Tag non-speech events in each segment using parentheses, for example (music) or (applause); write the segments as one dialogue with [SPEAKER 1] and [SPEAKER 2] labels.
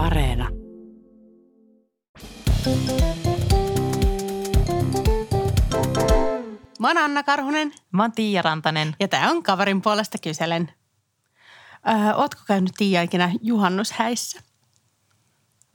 [SPEAKER 1] Areena.
[SPEAKER 2] Mä oon Anna Karhunen
[SPEAKER 3] Mä oon Tiia Rantanen.
[SPEAKER 2] ja tää on kaverin puolesta kyselen. Öö, ootko käynyt Tiia ikinä juhannushäissä?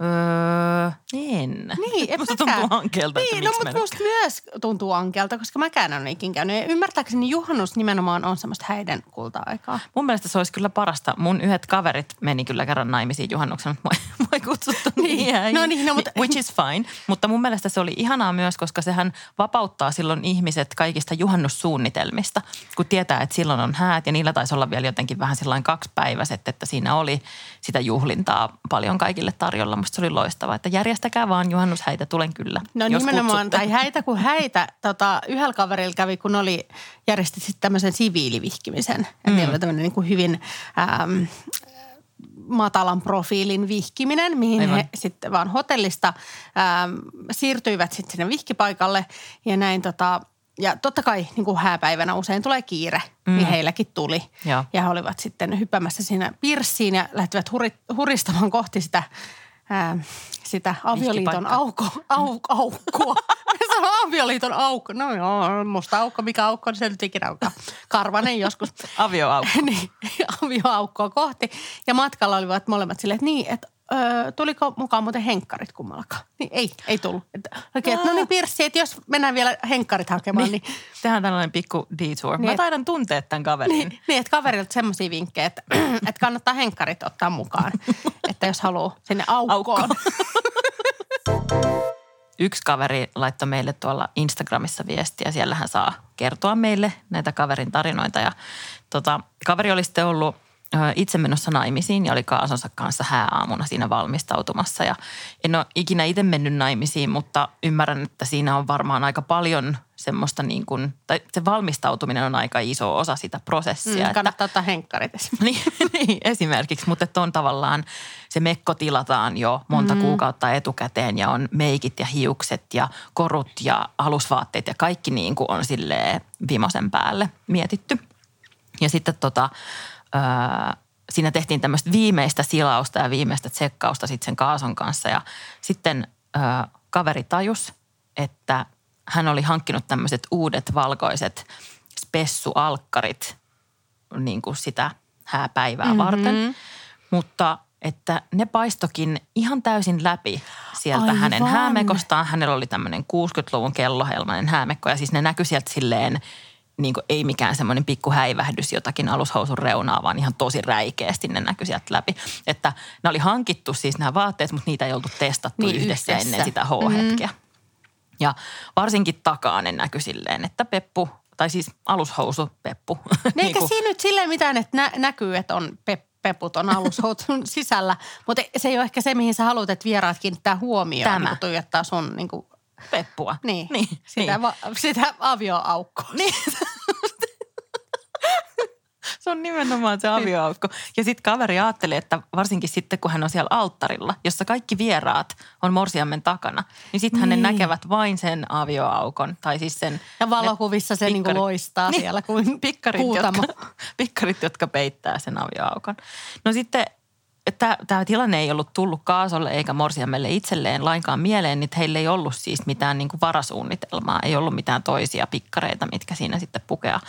[SPEAKER 3] Öö, en.
[SPEAKER 2] Niin, (laughs) en
[SPEAKER 3] Musta
[SPEAKER 2] mäkään.
[SPEAKER 3] tuntuu ankeelta, että
[SPEAKER 2] Niin, no mutta
[SPEAKER 3] mä
[SPEAKER 2] musta myös tuntuu ankealta, koska mäkään en ole ikin käynyt. Ja ymmärtääkseni juhannus nimenomaan on semmoista häiden kulta-aikaa.
[SPEAKER 3] Mun mielestä se olisi kyllä parasta. Mun yhdet kaverit meni kyllä kerran naimisiin juhannuksena, mutta kutsuttu
[SPEAKER 2] Niin.
[SPEAKER 3] niin.
[SPEAKER 2] No niin, no mutta- (laughs)
[SPEAKER 3] Which is fine. Mutta mun mielestä se oli ihanaa myös, koska sehän vapauttaa silloin ihmiset kaikista juhannussuunnitelmista. Kun tietää, että silloin on häät ja niillä taisi olla vielä jotenkin vähän sellainen kaksipäiväiset, että siinä oli sitä juhlintaa paljon kaikille tarjolla. Musta se oli loistavaa, että järjestäkää vaan juhannushäitä, tulen kyllä.
[SPEAKER 2] No
[SPEAKER 3] jos
[SPEAKER 2] nimenomaan,
[SPEAKER 3] kutsutte.
[SPEAKER 2] tai häitä kuin häitä. Tota, yhdellä kaverilla kävi, kun oli järjestit sitten tämmöisen siviilivihkimisen. Mm. Että oli tämmöinen niin kuin hyvin äm, matalan profiilin vihkiminen, mihin
[SPEAKER 3] Aivan.
[SPEAKER 2] he sitten vaan hotellista äm, siirtyivät sitten sinne vihkipaikalle ja näin tota, ja totta kai niin kuin hääpäivänä usein tulee kiire, mm. niin heilläkin tuli.
[SPEAKER 3] Joo.
[SPEAKER 2] Ja he olivat sitten hyppäämässä siinä pirssiin ja lähtivät huri, huristamaan kohti sitä, ää, sitä avioliiton auko, au, aukkoa. (laughs) Mä sanon avioliiton aukko. No joo, musta aukko, mikä aukko, niin se nyt ikinä onkaan. Karvanen joskus.
[SPEAKER 3] Avioaukko. (laughs)
[SPEAKER 2] niin, avioaukkoa kohti. Ja matkalla olivat molemmat silleen, että niin, että Öö, tuliko mukaan muuten henkkarit kummallakaan? Niin ei, ei tullut. Että, että no niin Pirssi, että jos mennään vielä henkkarit hakemaan, niin,
[SPEAKER 3] Niin, tehdään tällainen pikku detour.
[SPEAKER 2] Niin,
[SPEAKER 3] Mä taidan tuntea tämän kaverin.
[SPEAKER 2] niin, niin että kaverilta semmoisia vinkkejä, että, (clears throat) että kannattaa henkkarit ottaa mukaan, (laughs) että jos haluaa sinne aukkoon.
[SPEAKER 3] Aukko. (laughs) Yksi kaveri laittoi meille tuolla Instagramissa viestiä. Siellähän saa kertoa meille näitä kaverin tarinoita. Ja tota, kaveri oli sitten ollut itse menossa naimisiin ja oli kaasonsa kanssa hääaamuna siinä valmistautumassa. Ja en ole ikinä itse mennyt naimisiin, mutta ymmärrän, että siinä on varmaan aika paljon semmoista niin kuin, tai se valmistautuminen on aika iso osa sitä prosessia.
[SPEAKER 2] Mm,
[SPEAKER 3] että-
[SPEAKER 2] kannattaa ottaa henkkarit esimerkiksi. (laughs)
[SPEAKER 3] niin, niin, esimerkiksi, mutta että on tavallaan se mekko tilataan jo monta mm. kuukautta etukäteen ja on meikit ja hiukset ja korut ja alusvaatteet ja kaikki niin kuin on silleen vimosen päälle mietitty. Ja sitten tota, ää, siinä tehtiin tämmöistä viimeistä silausta ja viimeistä tsekkausta sitten sen kaason kanssa ja sitten ää, kaveri tajus, että hän oli hankkinut tämmöiset uudet valkoiset spessualkkarit niin kuin sitä hääpäivää mm-hmm. varten. Mutta että ne paistokin ihan täysin läpi sieltä
[SPEAKER 2] Aivan.
[SPEAKER 3] hänen häämekostaan. Hänellä oli tämmöinen 60-luvun kellohelmainen häämekko ja siis ne näkyi sieltä silleen niin kuin ei mikään semmoinen pikku häivähdys jotakin alushousun reunaa, vaan ihan tosi räikeästi ne näkyi sieltä läpi. Että ne oli hankittu siis nämä vaatteet, mutta niitä ei oltu testattu
[SPEAKER 2] Niin,
[SPEAKER 3] niin, yhdessä,
[SPEAKER 2] yhdessä.
[SPEAKER 3] ennen sitä H-hetkeä. Ja varsinkin takaa ne näkyi silleen, että Peppu, tai siis alushousu Peppu. (laughs)
[SPEAKER 2] No eikä
[SPEAKER 3] niinku-
[SPEAKER 2] siinä nyt silleen mitään, että nä- näkyy, että on pe- peput on alushoutun (laughs) sisällä, mutta se ei ole ehkä se, mihin sä haluat, että vieraat kiinnittää huomioon.
[SPEAKER 3] Tämä.
[SPEAKER 2] Niin tuijottaa sun niin kuin,
[SPEAKER 3] Peppua.
[SPEAKER 2] niin,
[SPEAKER 3] niin,
[SPEAKER 2] sitä,
[SPEAKER 3] niin.
[SPEAKER 2] Va- sitä avioaukkoa.
[SPEAKER 3] Niin. (laughs) Se on nimenomaan se avioaukko. Ja sitten kaveri ajatteli, että varsinkin sitten kun hän on siellä alttarilla, jossa kaikki vieraat on morsiammen takana, niin sitten hänen
[SPEAKER 2] Niin.
[SPEAKER 3] näkevät vain sen avioaukon. Tai siis sen...
[SPEAKER 2] Ja valokuvissa se
[SPEAKER 3] ne
[SPEAKER 2] niin kuin
[SPEAKER 3] pikkarit-
[SPEAKER 2] loistaa
[SPEAKER 3] Niin,
[SPEAKER 2] siellä kuin
[SPEAKER 3] pikkarit, jotka, (laughs) pikkarit, jotka peittää sen avioaukon. No sitten tämä tilanne ei ollut tullut Kaasolle eikä Morsiamelle itselleen lainkaan mieleen, niin heillä ei ollut siis mitään niin kuin varasuunnitelmaa, ei ollut mitään toisia pikkareita, mitkä siinä sitten pukea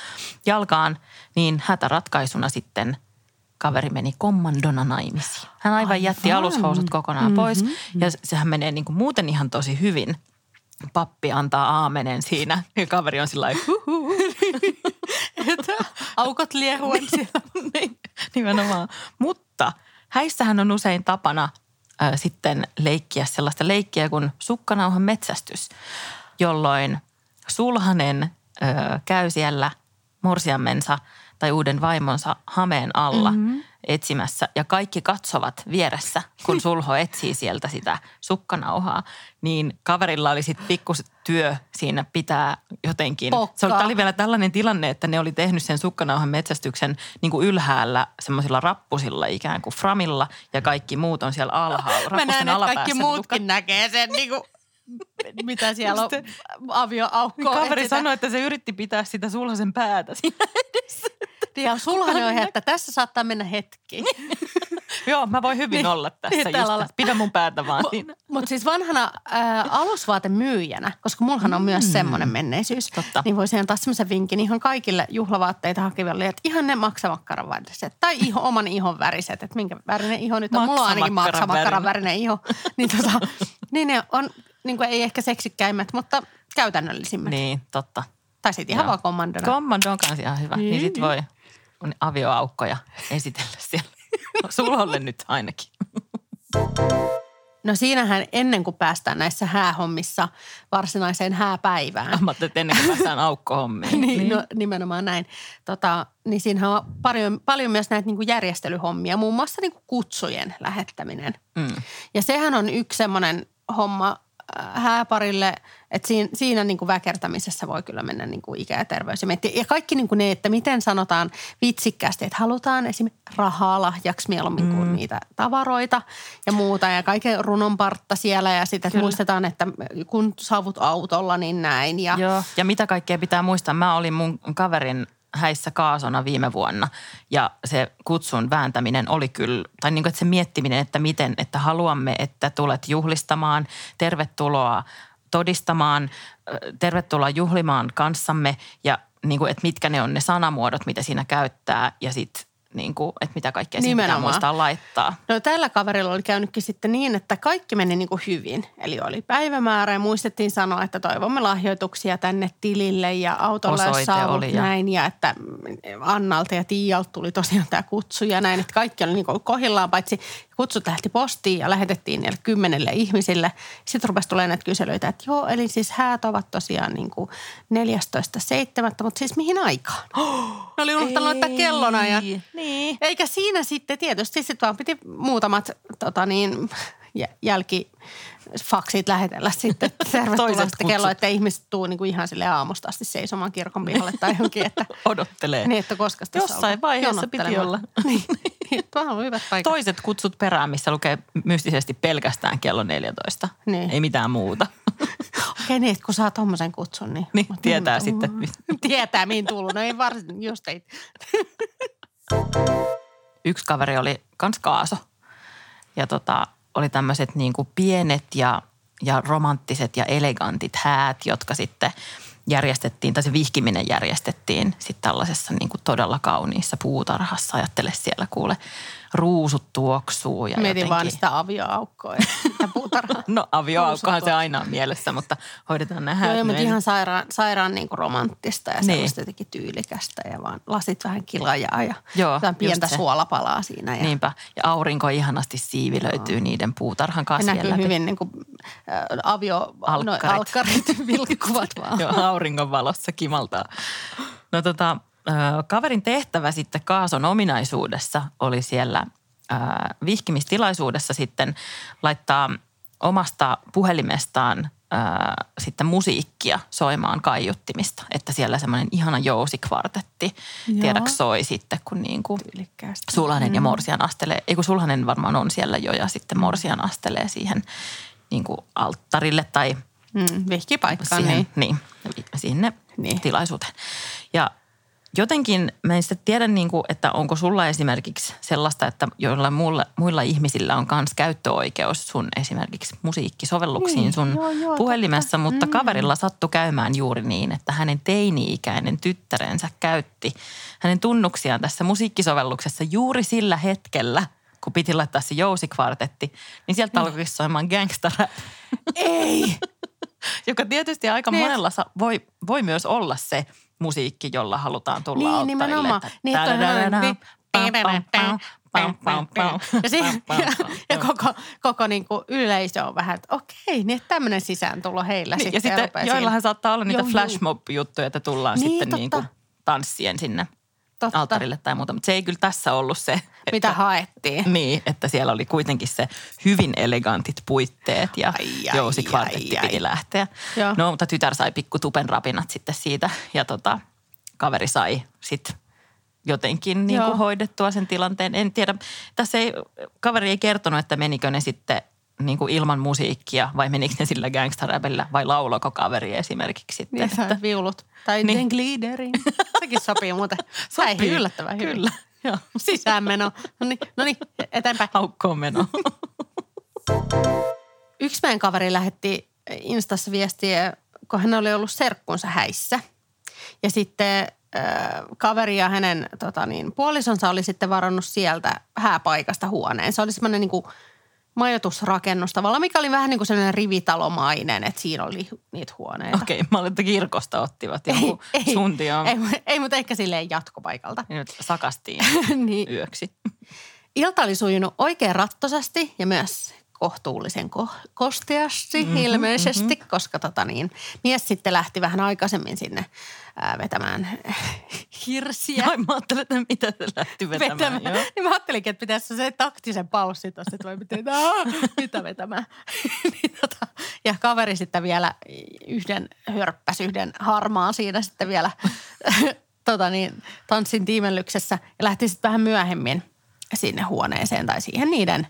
[SPEAKER 3] jalkaan, niin hätäratkaisuna sitten kaveri meni kommandona naimisiin. Hän aivan, aivan. jätti alushousut kokonaan mm-hmm. pois ja sehän menee niin kuin muuten ihan tosi hyvin. Pappi antaa aamenen siinä ja kaveri on sillä lailla, (laughs)
[SPEAKER 2] aukot liehuvat (laughs) siellä.
[SPEAKER 3] niin, nimenomaan. Mutta häissähän on usein tapana äh, sitten leikkiä sellaista leikkiä kuin sukkanauhan metsästys, jolloin sulhanen äh, käy siellä morsiammensa tai uuden vaimonsa hameen alla mm-hmm. Etsimässä ja kaikki katsovat vieressä, kun sulho etsii sieltä sitä sukkanauhaa, niin kaverilla oli sitten pikku työ siinä pitää jotenkin. Se oli, oli vielä tällainen tilanne, että ne oli tehnyt sen sukkanauhan metsästyksen niin kuin ylhäällä semmoisilla rappusilla ikään kuin framilla ja kaikki muut on siellä alhaalla.
[SPEAKER 2] Mä näen, että
[SPEAKER 3] alapäässä,
[SPEAKER 2] kaikki
[SPEAKER 3] niin
[SPEAKER 2] muutkin näkee sen, niin kuin, mitä siellä on avioaukkoa.
[SPEAKER 3] Kaveri
[SPEAKER 2] etsitään.
[SPEAKER 3] sanoi, että se yritti pitää sitä sulhasen päätä siinä edessä.
[SPEAKER 2] Ja sulhanen on, että tässä saattaa mennä hetki. (laughs)
[SPEAKER 3] Joo, mä voin hyvin
[SPEAKER 2] Niin,
[SPEAKER 3] olla tässä
[SPEAKER 2] niin,
[SPEAKER 3] just.
[SPEAKER 2] ollaan.
[SPEAKER 3] Pidä mun päätä vaan siinä.
[SPEAKER 2] Mutta siis vanhana ää, alusvaatemyyjänä, koska mullahan on myös semmoinen menneisyys,
[SPEAKER 3] Totta.
[SPEAKER 2] niin voisin antaa semmoisen vinkin ihan kaikille juhlavaatteita hakeville, että ihan ne maksamakkaran väriset tai iho, oman ihon väriset, että minkä värinen iho nyt on. Mulla on ainakin
[SPEAKER 3] Maksamakkaran värinen.
[SPEAKER 2] iho. (laughs) Niin, tota, niin ne on, niin kuin ei ehkä seksikkäimmät, mutta käytännöllisimmät.
[SPEAKER 3] Niin, totta.
[SPEAKER 2] Tai sitten ihan
[SPEAKER 3] Joo.
[SPEAKER 2] vaan kommandona.
[SPEAKER 3] Kommando on kanssa ihan hyvä. Niin, niin sit voi avioaukkoja esitellä siellä. Sulholle nyt ainakin.
[SPEAKER 2] No siinähän ennen kuin päästään näissä häähommissa varsinaiseen hääpäivään.
[SPEAKER 3] Mä että ennen kuin päästään aukkohommiin. (laughs)
[SPEAKER 2] niin, niin. No, nimenomaan näin. Tota, niin siinähän on paljon, paljon myös näitä niin kuin järjestelyhommia, muun muassa niin kuin kutsujen lähettäminen.
[SPEAKER 3] Mm.
[SPEAKER 2] Ja sehän on yksi semmoinen homma hääparille, että siinä, siinä niin kuin väkertämisessä voi kyllä mennä niin kuin ikä ja terveys. Ja, kaikki niin kuin ne, että miten sanotaan vitsikkäästi, että halutaan esimerkiksi rahaa lahjaksi mieluummin kuin
[SPEAKER 3] Mm.
[SPEAKER 2] niitä tavaroita ja muuta. Ja kaiken runonpartta siellä ja sitten, että
[SPEAKER 3] Kyllä.
[SPEAKER 2] muistetaan, että kun saavut autolla, niin näin. Ja,
[SPEAKER 3] Joo, ja mitä kaikkea pitää muistaa. Mä olin mun kaverin häissä kaasona viime vuonna. Ja se kutsun vääntäminen oli kyllä, tai niin kuin, että se miettiminen, että miten, että haluamme, että tulet juhlistamaan, tervetuloa todistamaan, tervetuloa juhlimaan kanssamme ja niin kuin, että mitkä ne on ne sanamuodot, mitä siinä käyttää. Ja sitten niin kuin, että mitä kaikkea siinä pitää muistaa laittaa.
[SPEAKER 2] No tällä kaverilla oli käynytkin sitten niin, että kaikki meni niin kuin hyvin. Eli oli päivämäärä ja muistettiin sanoa, että toivomme lahjoituksia tänne tilille ja autolla jos saavut
[SPEAKER 3] oli ja-
[SPEAKER 2] näin. Ja että Annalta ja Tiialta tuli tosiaan tämä kutsu ja näin, että kaikki oli niin kuin kohillaan, paitsi kutsut lähti postiin ja lähetettiin niille kymmenelle ihmisille. Sitten rupesi tulemaan näitä kyselyitä, että joo, eli siis häät ovat tosiaan niin kuin 14.7., mutta siis mihin aikaan? (gasps) Ne oli unohtanut laittaa kellona ja
[SPEAKER 3] Niin.
[SPEAKER 2] eikä siinä sitten tietysti sitten vaan piti muutamat tota niin, jä- jälkifaksit lähetellä sitten (laughs) tervetuloa sitten kello, että ihmiset tuu niin kuin ihan sille aamusta asti seisomaan kirkon pihalle tai johonkin, että (laughs)
[SPEAKER 3] Odottelee.
[SPEAKER 2] niin, että koska
[SPEAKER 3] Jossain vaiheessa piti olla. (laughs)
[SPEAKER 2] niin, niin, on hyvät paikat.
[SPEAKER 3] Toiset kutsut perään, missä lukee mystisesti pelkästään kello 14.
[SPEAKER 2] Niin.
[SPEAKER 3] Ei mitään muuta.
[SPEAKER 2] Okei niin, kun saa tommosen kutsun, niin...
[SPEAKER 3] Niin, tietää
[SPEAKER 2] mm,
[SPEAKER 3] sitten.
[SPEAKER 2] Tietää, mihin tullut. No ei varsin, just ei.
[SPEAKER 3] Yksi kaveri oli kans kaaso. Ja tota, oli tämmöiset niin kuin pienet ja, ja romanttiset ja elegantit häät, jotka sitten järjestettiin, tai se vihkiminen järjestettiin sitten tällaisessa niin kuin todella kauniissa puutarhassa. Ajattele siellä kuule, ruusut tuoksuu ja
[SPEAKER 2] Mietin
[SPEAKER 3] jotenkin...
[SPEAKER 2] vaan sitä avioaukkoa ja puutarhaa. (laughs)
[SPEAKER 3] No avioaukkohan se aina on mielessä, mutta hoidetaan nämä
[SPEAKER 2] Joo, mutta ihan sairaan, sairaan niin kuin romanttista ja
[SPEAKER 3] Niin.
[SPEAKER 2] sellaista jotenkin tyylikästä ja vaan lasit vähän kilajaa ja
[SPEAKER 3] Joo,
[SPEAKER 2] pientä
[SPEAKER 3] se.
[SPEAKER 2] suolapalaa siinä. Ja,
[SPEAKER 3] Niinpä. Ja aurinko ihanasti siivilöityy niiden puutarhan kasvien
[SPEAKER 2] näkyy
[SPEAKER 3] läpi.
[SPEAKER 2] hyvin niin kuin, äh, avio,
[SPEAKER 3] Alkkarit.
[SPEAKER 2] No, alkkarit (laughs) vilkkuvat (laughs) vaan.
[SPEAKER 3] Joo, auringon valossa kimaltaa. No tota, kaverin tehtävä sitten Kaason ominaisuudessa oli siellä vihkimistilaisuudessa sitten laittaa omasta puhelimestaan sitten musiikkia soimaan kaiuttimista. Että siellä semmoinen ihana jousikvartetti,
[SPEAKER 2] Joo.
[SPEAKER 3] tiedäks soi sitten, kun niin kuin. Sulhanen ja Morsian astelee, ei kun Sulhanen varmaan on siellä jo ja sitten Morsian astelee siihen niin kuin alttarille tai
[SPEAKER 2] Mm, vihkipaikkaan,
[SPEAKER 3] siihen,
[SPEAKER 2] niin.
[SPEAKER 3] niin, sinne
[SPEAKER 2] niin.
[SPEAKER 3] tilaisuuteen. Ja jotenkin mä en sitten tiedä, niin kuin, että onko sulla esimerkiksi sellaista, että joilla muilla, muilla ihmisillä on myös käyttöoikeus sun esimerkiksi musiikkisovelluksiin
[SPEAKER 2] Niin,
[SPEAKER 3] sun
[SPEAKER 2] joo, joo,
[SPEAKER 3] puhelimessa,
[SPEAKER 2] totta.
[SPEAKER 3] mutta
[SPEAKER 2] Mm.
[SPEAKER 3] kaverilla sattui käymään juuri niin, että hänen teini-ikäinen tyttärensä käytti hänen tunnuksiaan tässä musiikkisovelluksessa juuri sillä hetkellä, kun piti laittaa se jousikvartetti, niin sieltä alkoi soimaan gangsta
[SPEAKER 2] Ei! (laughs)
[SPEAKER 3] joka tietysti aika
[SPEAKER 2] Niin.
[SPEAKER 3] monella voi, voi myös olla se musiikki, jolla halutaan tulla
[SPEAKER 2] Niin,
[SPEAKER 3] alttarille.
[SPEAKER 2] nimenomaan. Niin, ihan- Ja, si- ja, ja koko, koko niin kuin yleisö on vähän, että okei, niin että tämmöinen sisääntulo heillä
[SPEAKER 3] Niin,
[SPEAKER 2] sitten.
[SPEAKER 3] ja sitten joillahan saattaa olla niitä flashmob-juttuja, että tullaan
[SPEAKER 2] Niin,
[SPEAKER 3] sitten
[SPEAKER 2] totta.
[SPEAKER 3] niin kuin tanssien sinne
[SPEAKER 2] Totta.
[SPEAKER 3] alttarille tai muuta. Mutta se ei kyllä tässä ollut se. Että,
[SPEAKER 2] Mitä haettiin.
[SPEAKER 3] Niin, että siellä oli kuitenkin se hyvin elegantit puitteet ja
[SPEAKER 2] Ai, ai.
[SPEAKER 3] piti lähteä.
[SPEAKER 2] Joo.
[SPEAKER 3] No, mutta tytär sai pikku tupen rapinat sitten siitä ja tota, kaveri sai sitten jotenkin niin kuin hoidettua sen tilanteen. En tiedä, tässä ei, kaveri ei kertonut, että menikö ne sitten niin kuin ilman musiikkia vai menikö ne sillä gangsterräpillä vai laulako kaveri esimerkiksi sitten.
[SPEAKER 2] Niin,
[SPEAKER 3] että,
[SPEAKER 2] viulut. Tai
[SPEAKER 3] Niin.
[SPEAKER 2] Den Gliderin. Sekin sopii muuten. Sopii. yllättävän hyvin.
[SPEAKER 3] Kyllä. Joo.
[SPEAKER 2] sisäänmeno. No niin, no niin, eteenpäin.
[SPEAKER 3] Aukkoon meno.
[SPEAKER 2] Yksi meidän kaveri lähetti Instassa viestiä, kun hän oli ollut serkkunsa häissä. Ja sitten äh, kaveri ja hänen tota niin, puolisonsa oli sitten varannut sieltä hääpaikasta huoneen. Se oli semmoinen niin kuin majoitusrakennus tavallaan, mikä oli vähän niin kuin sellainen rivitalomainen, että siinä oli niitä huoneita.
[SPEAKER 3] Okei, mä olin, että kirkosta ottivat joku sunti on.
[SPEAKER 2] Ei, ei, mutta ehkä silleen jatkopaikalta.
[SPEAKER 3] Nyt sakastiin (laughs)
[SPEAKER 2] niin.
[SPEAKER 3] yöksi.
[SPEAKER 2] Ilta oli sujunut oikein rattosasti ja myös kohtuullisen ko- kosteasti mm-hmm, ilmeisesti, mm-hmm. koska tota niin, mies sitten lähti vähän aikaisemmin sinne ää, vetämään (laughs) hirsiä.
[SPEAKER 3] Ai mä ajattelin, että mitä se lähti vetämään. vetämään. Joo.
[SPEAKER 2] Niin mä ajattelinkin, että pitäisi se taktisen paussi tuossa, että voi miten, mitä vetämään. (laughs) niin, tota, ja kaveri sitten vielä yhden hörppäs, yhden harmaan siinä sitten vielä (laughs) tota niin, tanssin tiimellyksessä ja lähti sitten vähän myöhemmin sinne huoneeseen tai siihen niiden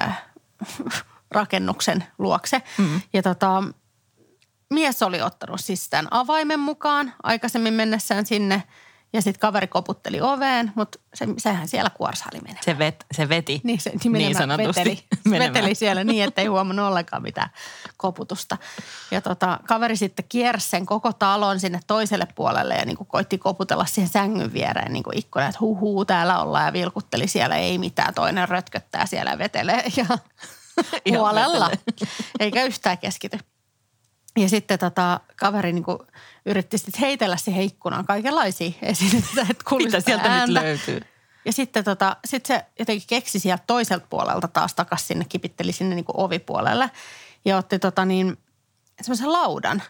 [SPEAKER 2] äh, (laughs) rakennuksen luokse. Mm. Ja tota, mies oli ottanut siis tämän avaimen mukaan aikaisemmin mennessään sinne ja sitten kaveri koputteli oveen, mutta se, sehän siellä kuorsaali menemään.
[SPEAKER 3] Se, vet, se veti.
[SPEAKER 2] Niin, se,
[SPEAKER 3] niin sanotusti.
[SPEAKER 2] veteli, (laughs) veteli siellä niin, että ei huomannut ollenkaan mitään koputusta. Ja tota, kaveri sitten kiersi sen koko talon sinne toiselle puolelle ja niin kuin koitti koputella siihen sängyn viereen niin kuin ikkuna, että huhuu täällä ollaan ja vilkutteli siellä, ei mitään, toinen rötköttää siellä ja vetelee ja (laughs) huolella, eikä yhtään keskity. Ja sitten tota, kaveri niin yritti sitten heitellä siihen ikkunaan kaikenlaisia (laughs) esineitä, että
[SPEAKER 3] Mitä sieltä ääntä. nyt löytyy?
[SPEAKER 2] Ja sitten tota, sit se jotenkin keksi sieltä toiselta puolelta taas takaisin sinne, kipitteli sinne niin ovipuolelle. Ja otti tota niin, semmoisen laudan,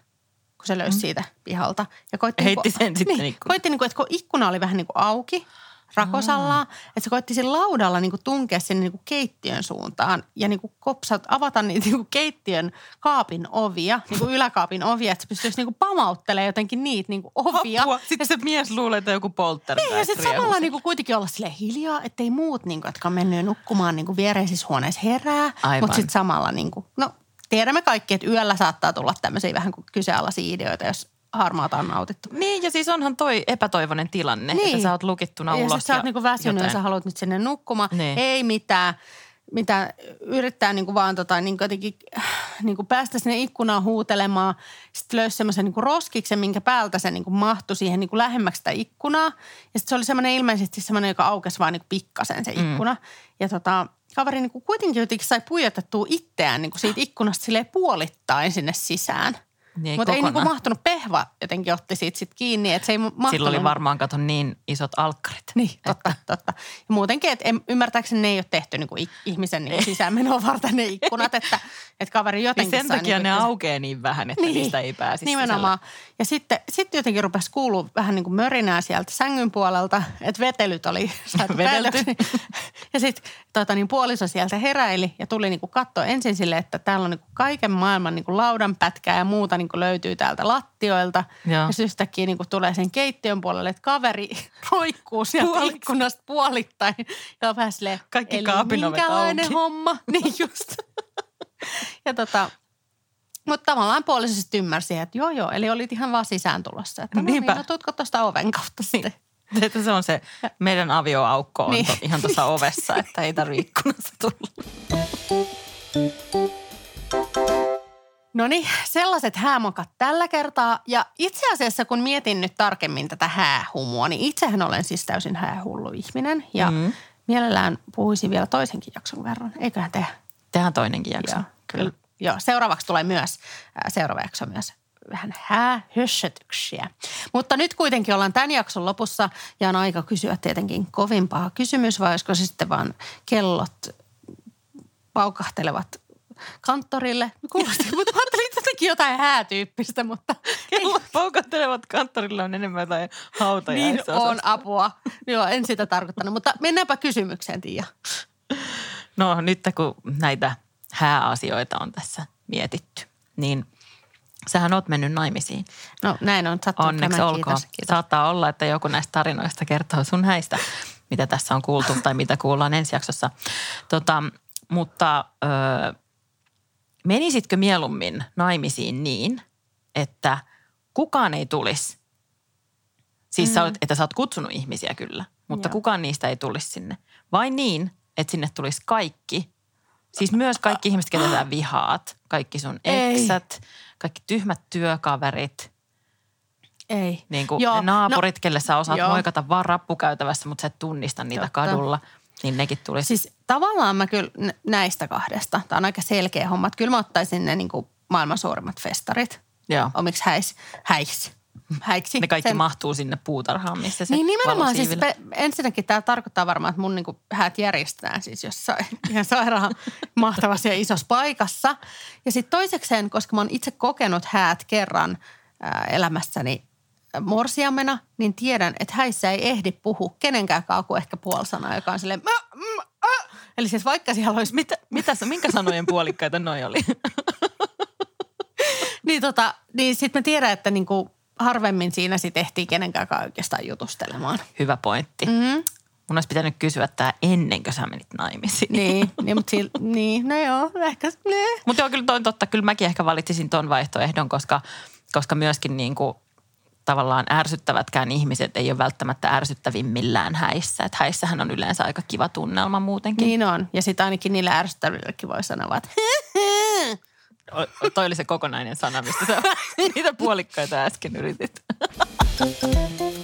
[SPEAKER 2] kun se löysi mm. siitä pihalta. Ja koitti
[SPEAKER 3] Heitti niin, sen (laughs) sitten
[SPEAKER 2] niin, koitti niin kuin, että kun ikkuna oli vähän niin kuin auki – rakosallaan. Mm. Että se koitti sillä laudalla niin kuin tunkea sinne niin kuin keittiön suuntaan ja niin kuin kopsat, avata niitä niin kuin keittiön kaapin ovia, niin kuin (laughs) yläkaapin ovia, että se pystyisi niin kuin pamauttelemaan jotenkin niitä niin kuin ovia.
[SPEAKER 3] Apua. Sitten se mies luulee, että joku poltergeist
[SPEAKER 2] Niin, ja sitten samalla niin kuin kuitenkin olla sille hiljaa, ettei muut, niin kuin, jotka on mennyt nukkumaan niin kuin viereisissä huoneissa herää. Mutta sitten samalla, niin kuin, no tiedämme kaikki, että yöllä saattaa tulla tämmöisiä vähän kuin kyseenalaisia ideoita, jos harmaata on nautittu.
[SPEAKER 3] Niin ja siis onhan toi epätoivoinen tilanne, niin. että sä oot lukittuna
[SPEAKER 2] ja
[SPEAKER 3] ulos.
[SPEAKER 2] Ja sä oot niinku väsynyt ja sä haluat nyt sinne nukkumaan. Niin. Ei mitään mitä yrittää niin kuin vaan tota, niin kuin jotenkin niin kuin päästä sinne ikkunaan huutelemaan. Sitten löysi semmoisen niin roskiksen, minkä päältä se niin kuin mahtui siihen niin kuin lähemmäksi sitä ikkunaa. Ja sitten se oli semmoinen ilmeisesti semmoinen, joka aukesi vaan niin kuin pikkasen se mm. ikkuna. Mm. Ja tota, kaveri niin kuin kuitenkin jotenkin sai pujotettua itseään niin kuin siitä ikkunasta puolittain sinne sisään – niin Mutta ei niinku mahtunut pehva jotenkin otti siitä sit kiinni, että se ei mahtunut.
[SPEAKER 3] Sillä oli varmaan kato niin isot alkkarit.
[SPEAKER 2] Niin, totta, että. totta. Ja muutenkin, että ymmärtääkseni ne ei ole tehty niinku ihmisen niinku sisäänmenoa varten ne ikkunat, että, että kaveri jotenkin
[SPEAKER 3] niin sen takia
[SPEAKER 2] niinku,
[SPEAKER 3] ne aukeaa niin vähän, että niin, niistä ei pääsisi
[SPEAKER 2] Nimenomaan. Sisälle. Ja sitten, sitten jotenkin rupesi kuulua vähän niin kuin mörinää sieltä sängyn puolelta, että vetelyt oli (laughs) saatu Ja sitten tota, niin puoliso sieltä heräili ja tuli niin kuin katsoa ensin sille, että täällä on niin kuin kaiken maailman niin kuin laudanpätkää ja muuta niin kuin löytyy täältä lattioilta. Joo. Ja yhtäkkiä niin kuin tulee sen keittiön puolelle, että kaveri (laughs) roikkuu sieltä Puolit. ikkunasta puolittain. Ja on vähän silleen,
[SPEAKER 3] Kaikki eli
[SPEAKER 2] minkälainen auki. homma. (laughs) niin just. ja tota, mutta tavallaan puolisesti ymmärsi, että joo joo, eli olit ihan vaan sisään tulossa. Että no niin, no tutko tuosta oven kautta sitten.
[SPEAKER 3] Niin. (laughs) Että se on se meidän avioaukko on niin. to, ihan tuossa ovessa, että ei tarvitse ikkunasta tulla.
[SPEAKER 2] No niin, sellaiset häämokat tällä kertaa. Ja itse asiassa kun mietin nyt tarkemmin tätä häähumua, niin itsehän olen siis täysin häähullu ihminen. Ja mm. mielellään puhuisin vielä toisenkin jakson verran. Eiköhän tehdä?
[SPEAKER 3] Tehdään toinenkin jakso.
[SPEAKER 2] Joo, kyllä. Joo, seuraavaksi tulee myös, seuraava jakso myös vähän häähössötyksiä. Mutta nyt kuitenkin ollaan tämän jakson lopussa ja on aika kysyä tietenkin kovimpaa kysymys, vai olisiko se sitten vaan kellot paukahtelevat kanttorille. Kuulosti, (laughs) mutta ajattelin jotenkin jotain häätyyppistä, mutta...
[SPEAKER 3] Kellot paukahtelevat kanttorille on enemmän jotain hautajaista.
[SPEAKER 2] Niin on apua. Joo, en sitä tarkoittanut, mutta mennäänpä kysymykseen, Tiia.
[SPEAKER 3] No nyt kun näitä hääasioita on tässä mietitty, niin sähän oot mennyt naimisiin.
[SPEAKER 2] No näin on sattunut.
[SPEAKER 3] Onneksi
[SPEAKER 2] tämän.
[SPEAKER 3] olkoon.
[SPEAKER 2] Kiitos, kiitos.
[SPEAKER 3] Saattaa olla, että joku näistä tarinoista kertoo sun häistä, mitä tässä on kuultu tai mitä kuullaan ensi jaksossa. Tota, mutta ö, menisitkö mieluummin naimisiin niin, että kukaan ei tulisi? Siis mm. sä olet, että sä oot kutsunut ihmisiä kyllä, mutta
[SPEAKER 2] Joo.
[SPEAKER 3] kukaan niistä ei tulisi sinne. Vain niin, että sinne tulisi kaikki. Siis myös kaikki ihmiset, ketä sä vihaat. Kaikki sun
[SPEAKER 2] Ei.
[SPEAKER 3] eksät, kaikki tyhmät työkaverit.
[SPEAKER 2] Ei.
[SPEAKER 3] Niin kuin
[SPEAKER 2] Joo,
[SPEAKER 3] ne naapurit, no, kelle sä osaat
[SPEAKER 2] joo.
[SPEAKER 3] moikata vaan rappukäytävässä, mutta sä et tunnista niitä
[SPEAKER 2] Totta.
[SPEAKER 3] kadulla. Niin nekin tulisi.
[SPEAKER 2] Siis tavallaan mä kyllä nä- näistä kahdesta, tämä on aika selkeä homma, että kyllä mä ottaisin ne niin kuin maailman suurimmat festarit
[SPEAKER 3] Joo.
[SPEAKER 2] omiksi häis, häiksi. häiksi.
[SPEAKER 3] Ne kaikki
[SPEAKER 2] Sen-
[SPEAKER 3] mahtuu sinne puutarhaan, missä se
[SPEAKER 2] Niin nimenomaan siis pe- ensinnäkin tämä tarkoittaa varmaan, että mun niinku häät järjestetään siis jossain (laughs) ihan sairaan mahtavassa ja isossa paikassa. Ja sitten toisekseen, koska mä oon itse kokenut häät kerran elämässäni morsiamena, niin tiedän, että häissä ei ehdi puhua kenenkään kuin ehkä puoli sanaa, joka on silleen, mä, mä, äh. Eli siis vaikka siellä olisi
[SPEAKER 3] Mitä, mitä, minkä sanojen puolikkaita noi oli? (laughs)
[SPEAKER 2] niin, tota, niin sitten mä tiedän, että niinku harvemmin siinä sitten ehtii kenenkään oikeastaan jutustelemaan.
[SPEAKER 3] Hyvä pointti. Mm.
[SPEAKER 2] Mm,
[SPEAKER 3] Mun olisi pitänyt kysyä tämä ennen kuin sä menit naimisiin.
[SPEAKER 2] niin, (laughs) niin, mutta sil, niin, no joo, ehkä.
[SPEAKER 3] Mutta joo, kyllä toi on totta. Kyllä mäkin ehkä valitsisin ton vaihtoehdon, koska, koska myöskin niin kuin tavallaan ärsyttävätkään ihmiset ei ole välttämättä ärsyttävimmillään häissä. Että häissähän on yleensä aika kiva tunnelma muutenkin.
[SPEAKER 2] Niin on. Ja sitten ainakin niillä ärsyttävillekin voi sanoa, että (laughs)
[SPEAKER 3] O, toi oli se kokonainen sana, mistä sä (laughs) niitä puolikkaita äsken yritit. (laughs)